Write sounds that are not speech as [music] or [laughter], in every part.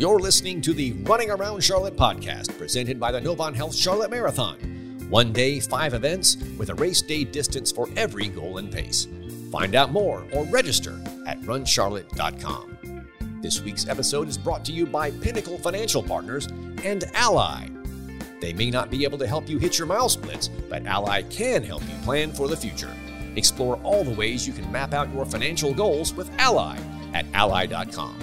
You're listening to the Running Around Charlotte podcast presented by the Novant Health Charlotte Marathon. One day, five events with a race day distance for every goal and pace. Find out more or register at runcharlotte.com. This week's episode is brought to you by Pinnacle Financial Partners and Ally. They may not be able to help you hit your mile splits, but Ally can help you plan for the future. Explore all the ways you can map out your financial goals with Ally at ally.com.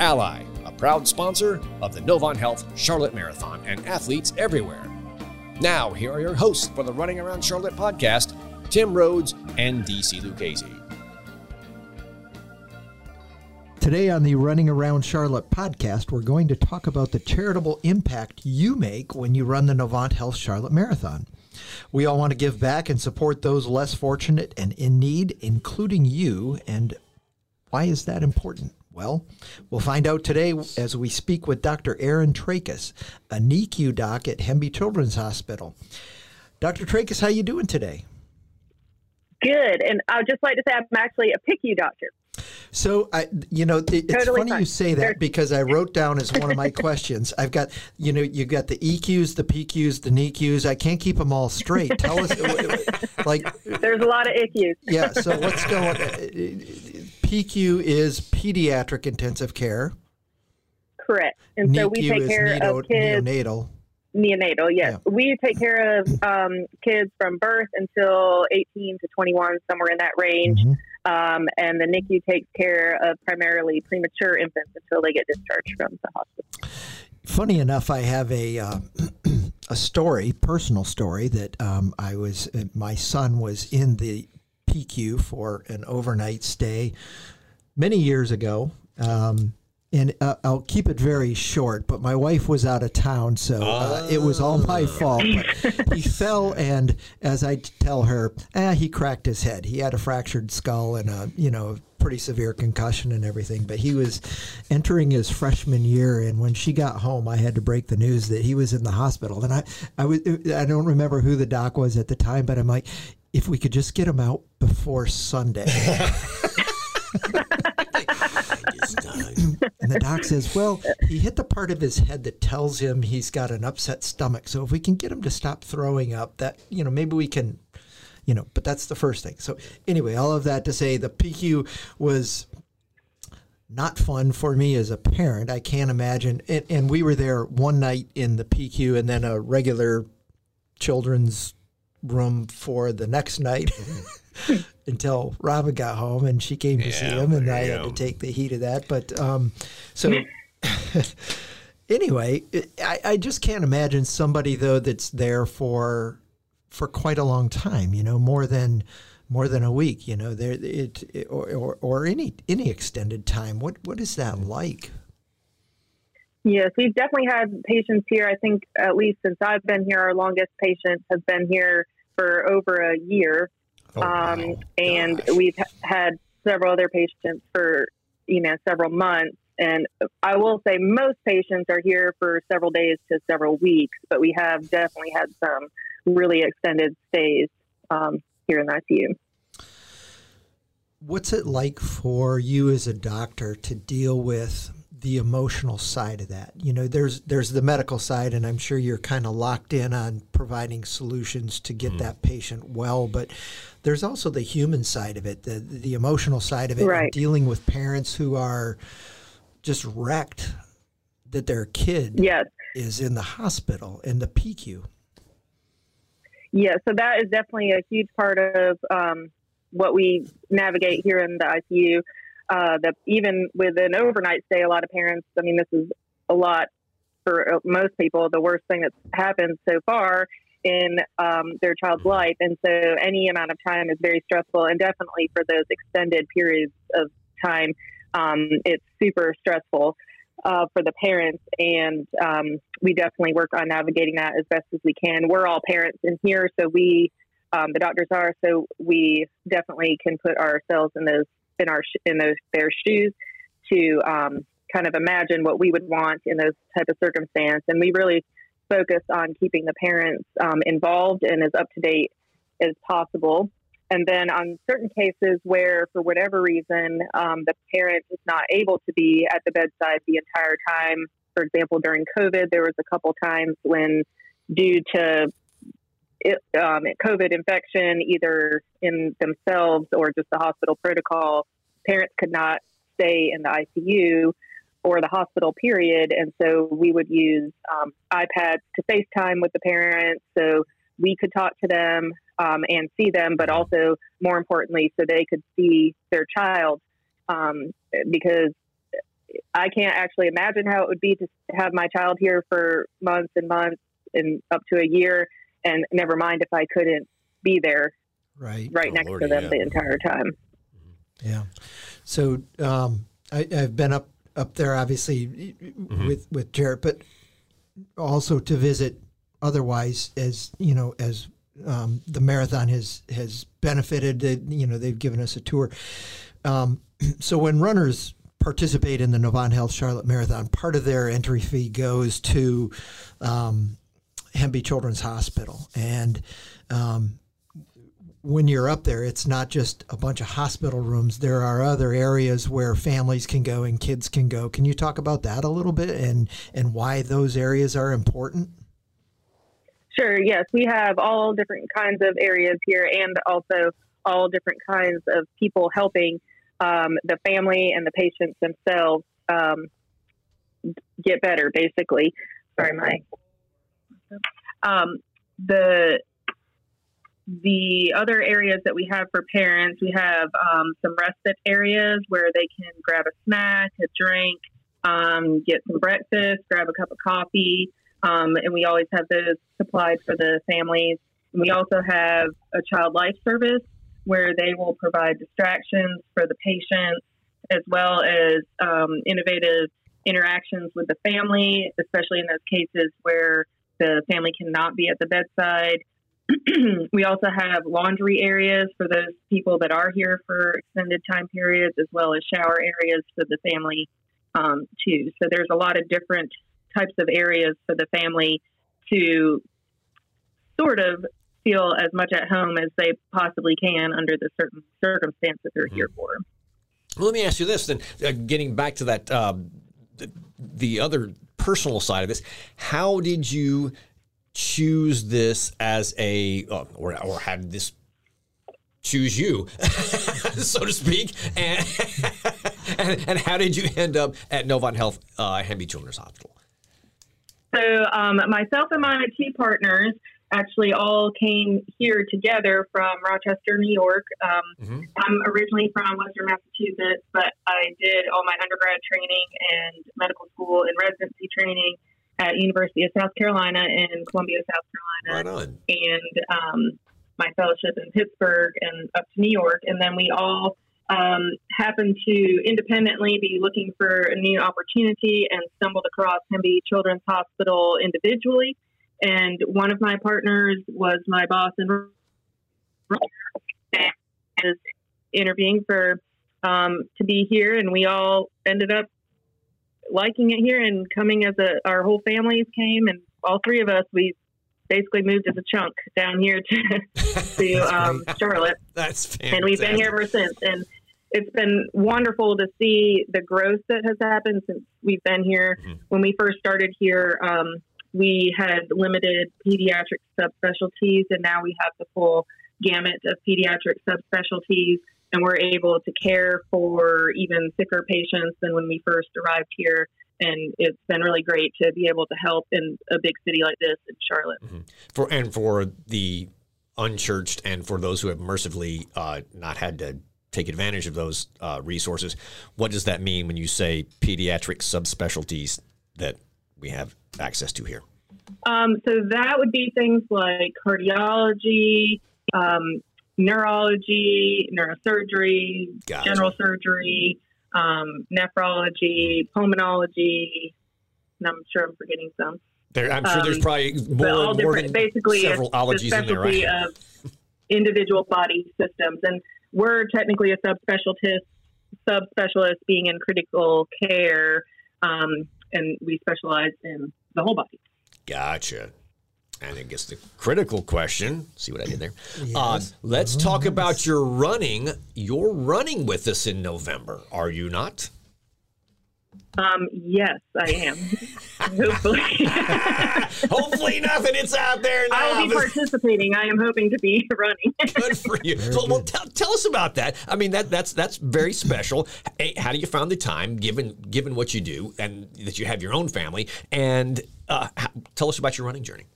Ally, proud sponsor of the Novant Health Charlotte Marathon and athletes everywhere. Now, here are your hosts for the Running Around Charlotte podcast, Tim Rhodes and DC Lucchese. Today on the Running Around Charlotte podcast, we're going to talk about the charitable impact you make when you run the Novant Health Charlotte Marathon. We all want to give back and support those less fortunate and in need, including you. And why is that important? Well, we'll find out today as we speak with Dr. Aaron Trachis, a NICU doc at Hemby Children's Hospital. Dr. Trachis, how you doing today? Good, and I'd just like to say I'm actually a PICU doctor. So I, you know, it, it's Totally funny you say that because I wrote down as one of my [laughs] questions. I've got, you know, you've got the EQs, the PICUs, the NICUs. I can't keep them all straight. Tell us, [laughs] like, There's a lot of ICUs. yeah. So what's going? Uh, PICU is pediatric intensive care. Correct. And so we take care neonatal- of kids neonatal. neonatal. Yes, we take care of um, kids from birth until 18 to 21, somewhere in that range. Mhm. Um, and the NICU takes care of primarily premature infants until they get discharged from the hospital. Funny enough, I have a uh, [clears throat] a story, personal story that um, I was. Uh, my son was in the PICU for an overnight stay many years ago. Um, and uh, I'll keep it very short, but my wife was out of town, so uh, it was all my fault. But he fell, and as I tell her, eh, he cracked his head. He had a fractured skull and a, you know, pretty severe concussion and everything. But he was entering his freshman year, and when she got home, I had to break the news that he was in the hospital. And I, I was, I don't remember who the doc was at the time, but I'm like, if we could just get him out before Sunday. [laughs] And the doc says, well, he hit the part of his head that tells him he's got an upset stomach. So if we can get him to stop throwing up, that, you know, maybe we can, you know, but that's the first thing. So anyway, all of that to say the PICU was not fun for me as a parent. I can't imagine. And, and we were there one night in the PICU and then a regular children's room for the next night mm-hmm. [laughs] until Robin got home and she came to see him and I had go. to take the heat of that. But um, so mm-hmm. [laughs] anyway, I, I just can't imagine somebody though that's there for for quite a long time. You know, more than more than a week. You know, there it, it or, or or any any extended time. What what is that mm-hmm. like? Yes, we've definitely had patients here. I think at least since I've been here, our longest patient has been here for over a year. Oh, um, wow. and Gosh. we've had several other patients for you know several months and i will say most patients are here for several days to several weeks but we have definitely had some really extended stays um, here in the icu What's it like for you as a doctor to deal with the emotional side of that? You know, there's there's the medical side, and I'm sure you're kind of locked in on providing solutions to get that patient well, but there's also the human side of it, the the emotional side of it, Right. dealing with parents who are just wrecked that their kid yes is in the hospital in the PICU. Yeah, so that is definitely a huge part of um, what we navigate here in the ICU. Uh, that even with an overnight stay, a lot of parents, I mean, this is a lot for uh, most people, the worst thing that's happened so far in um, their child's life. And so any amount of time is very stressful, and definitely for those extended periods of time, um, it's super stressful uh, for the parents. And um, we definitely work on navigating that as best as we can. We're all parents in here, so we, um, the doctors are, so we definitely can put ourselves in those in our in those their shoes to um, kind of imagine what we would want in those type of circumstance. And we really focus on keeping the parents um, involved and as up to date as possible. And then on certain cases where, for whatever reason, um, the parent is not able to be at the bedside the entire time, for example, during COVID, there was a couple times when, due to it, um, COVID infection, either in themselves or just the hospital protocol, parents could not stay in the ICU or the hospital period. And so we would use um, iPads to FaceTime with the parents so we could talk to them um, and see them, but also more importantly, so they could see their child. Um, because I can't actually imagine how it would be to have my child here for months and months and up to a year, and never mind if I couldn't be there right right oh, next Lord, to them yeah. the entire time. Yeah. So um, I, have been up up there, obviously, mm-hmm. with with Jarrett, but also to visit otherwise as you know as um, the marathon has has benefited. You know, they've given us a tour. Um, [clears throat] so when runners participate in the Novant Health Charlotte Marathon, part of their entry fee goes to um, Hemby Children's Hospital, and um, when you're up there, it's not just a bunch of hospital rooms. There are other areas where families can go and kids can go. Can you talk about that a little bit and and why those areas are important? Sure. Yes, we have all different kinds of areas here, and also all different kinds of people helping um, the family and the patients themselves um, get better. Basically, sorry, my um, the the other areas that we have for parents, we have um, some respite areas where they can grab a snack, a drink, um, get some breakfast, grab a cup of coffee. Um, and we always have those supplied for the families. We also have a child life service where they will provide distractions for the patients as well as um, innovative interactions with the family, especially in those cases where the family cannot be at the bedside. [clears throat] we also have laundry areas for those people that are here for extended time periods, as well as shower areas for the family, um, too. So there's a lot of different types of areas for the family to sort of feel as much at home as they possibly can under the certain circumstances they're here for. Well, let me ask you this then, uh, getting back to that, um, the, the other personal side of this, how did you choose this as a, uh, or, or did this choose you, [laughs] so to speak? And, [laughs] and, and, how did you end up at Novant Health uh, Hemby Children's Hospital? So um, myself and my two partners actually all came here together from Rochester, New York. Um, mm-hmm. I'm originally from Western Massachusetts, but I did all my undergrad training and medical school and residency training at University of South Carolina in Columbia, South Carolina, right on. and um, my fellowship in Pittsburgh and up to New York. And then we all um, happened to independently be looking for a new opportunity and stumbled across Hemby Children's Hospital individually. And one of my partners was my boss and is interviewing for um, to be here, and we all ended up liking it here and coming as a our whole families came, and all three of us we basically moved as a chunk down here to [laughs] to um, Charlotte. That's fantastic. and we've been here ever since. And it's been wonderful to see the growth that has happened since we've been here. Mm-hmm. When we first started here, um, we had limited pediatric subspecialties, and now we have the full gamut of pediatric subspecialties, and we're able to care for even sicker patients than when we first arrived here. And it's been really great to be able to help in a big city like this in Charlotte. Mm-hmm. For and for the unchurched and for those who have mercifully uh, not had to take advantage of those uh, resources. What does that mean when you say pediatric subspecialties that we have access to here? Um, so that would be things like cardiology, um, neurology, neurosurgery, gotcha. general surgery, um, nephrology, pulmonology, and I'm sure I'm forgetting some. There, I'm sure there's um, probably more, more than basically several ologies in there, right? of individual body systems, and we're technically a subspecialist, subspecialist being in critical care, um, and we specialize in the whole body. Gotcha. And I guess the critical question, see what I did there? Yes. Uh, let's talk about your running. You're running with us in November, are you not? Um, yes, I am. [laughs] Hopefully, [laughs] Hopefully, nothing. It's out there now. I will be participating. I am hoping to be [laughs] running. Good for you. So, well, tell, tell us about that. I mean, that that's that's very special. Hey, How do you find the time, given given what you do, and that you have your own family? And uh, how, tell us about your running journey.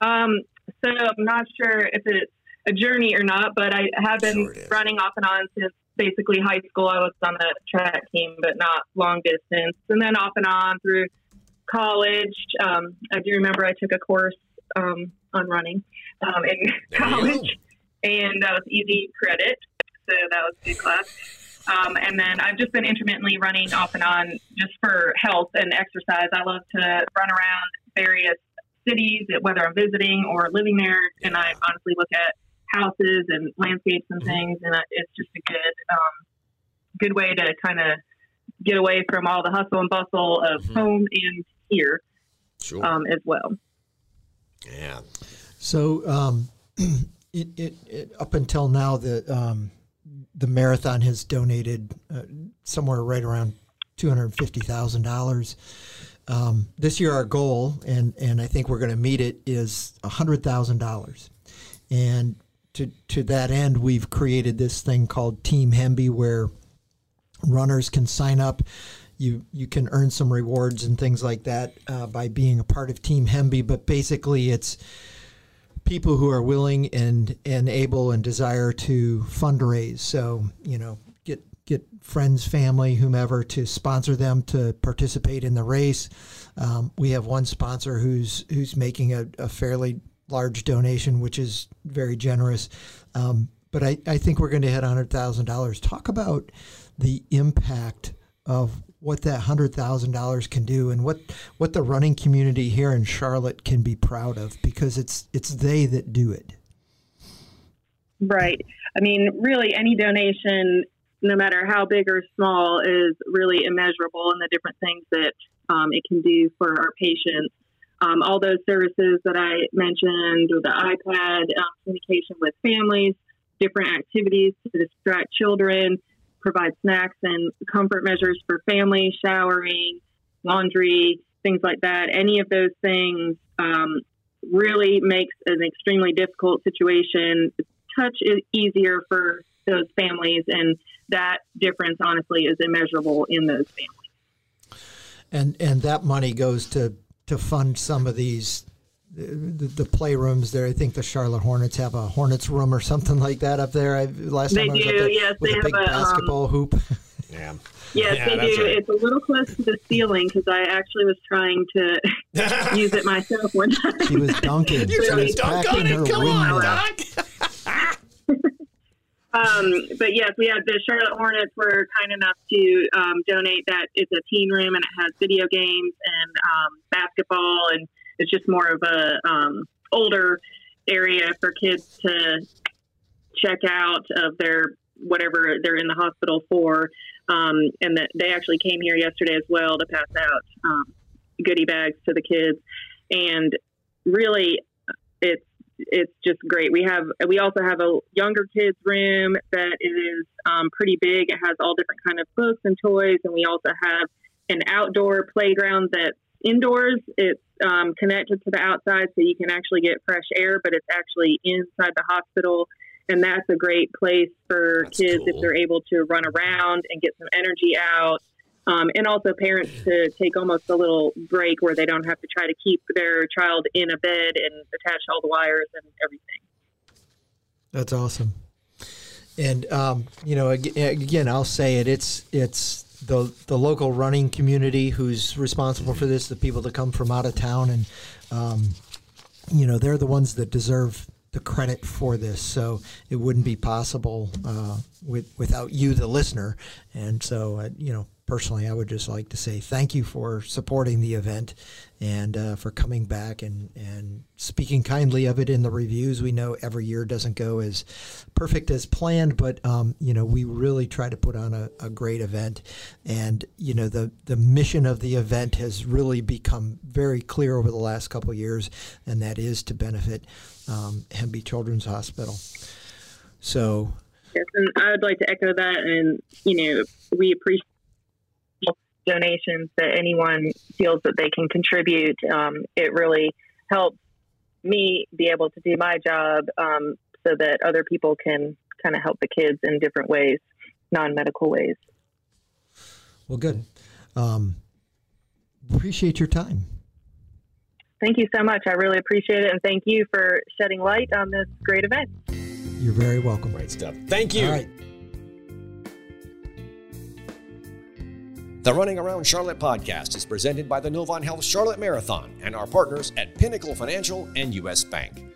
Um, so I'm not sure if it's a journey or not, but I have been Sure running off and on since basically high school. I was on the track team, but not long distance, and then off and on through college. Um, I do remember I took a course um, on running um, in [laughs] There college, and that was easy credit, so that was a good class. Um, and then I've just been intermittently running off and on just for health and exercise. I love to run around various cities, whether I'm visiting or living there, and I honestly look at houses and landscapes and things, and it's just a good, um, good way to kind of get away from all the hustle and bustle of Mhm. home and here Sure. um, as well. yeah. So um, [clears throat] it, it, it up until now the um, the marathon has donated uh, somewhere right around two hundred fifty thousand dollars. Um, this year, our goal, and and I think we're going to meet it, is hundred thousand dollars. And to to that end, we've created this thing called Team Hemby, where runners can sign up. You you can earn some rewards and things like that uh, by being a part of Team Hemby. But basically, it's people who are willing and and able and desire to fundraise. So you know, get get friends, family, whomever to sponsor them to participate in the race. Um, we have one sponsor who's who's making a, a fairly large donation, which is very generous. Um, but I, I think we're going to hit hundred thousand dollars. Talk about the impact of what that hundred thousand dollars can do, and what what the running community here in Charlotte can be proud of, because it's it's they that do it. Right. I mean, really, any donation, no matter how big or small, is really immeasurable in the different things that um, it can do for our patients. Um, all those services that I mentioned, the iPad, um, communication with families, different activities to distract children, provide snacks and comfort measures for families, showering, laundry, things like that. Any of those things um, really makes an extremely difficult situation touch easier for those families, and that difference, honestly, is immeasurable in those families. and and that money goes to to fund some of these the, the playrooms there. I think the Charlotte Hornets have a Hornets room or something like that up there. I last They time I was up do, there yes, with they a big have a, um, basketball hoop. [laughs] Yeah. Yes, Yeah, they do. right. It's a little close to the ceiling because I actually was trying to [laughs] use it myself one time. She was dunking. You [laughs] she gotta was dunk on her it. Come on. Doc. Um, but yes, we had the Charlotte Hornets were kind enough to um, donate that. It's a teen room and it has video games and um, basketball, and it's just more of a um, older area for kids to check out of their whatever they're in the hospital for. Um, and that they actually came here yesterday as well to pass out um, goodie bags to the kids, and really, it's just great. We have we also have a younger kids room that is um, pretty big. It has all different kind of books and toys, and we also have an outdoor playground that's indoors. It's um, connected to the outside, so you can actually get fresh air, but it's actually inside the hospital. And that's a great place for That's kids cool. if they're able to run around and get some energy out. Um, and also parents to take almost a little break where they don't have to try to keep their child in a bed and attach all the wires and everything. That's awesome. And um, you know, again, I'll say it. It's it's the the local running community who's responsible for this. The people that come from out of town, and um, you know, they're the ones that deserve the credit for this. So it wouldn't be possible uh, with without you, the listener. And so, uh, you know, personally, I would just like to say thank you for supporting the event and uh, for coming back and, and speaking kindly of it in the reviews. We know every year doesn't go as perfect as planned, but um, you know we really try to put on a, a, great event, and you know the the mission of the event has really become very clear over the last couple years, and that is to benefit um, Hemby Children's Hospital. So. Yes, and I would like to echo that, and you know we appreciate donations that anyone feels that they can contribute. Um, it really helps me be able to do my job um, so that other people can kind of help the kids in different ways, non medical ways. Well, good. Um, appreciate your time. Thank you so much. I really appreciate it. And thank you for shedding light on this great event. You're very welcome. Great stuff. Thank you. The Running Around Charlotte podcast is presented by the Novant Health Charlotte Marathon and our partners at Pinnacle Financial and U.S. Bank.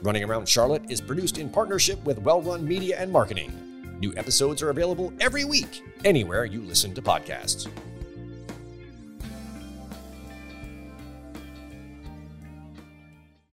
Running Around Charlotte is produced in partnership with Well Run Media and Marketing. New episodes are available every week, anywhere you listen to podcasts.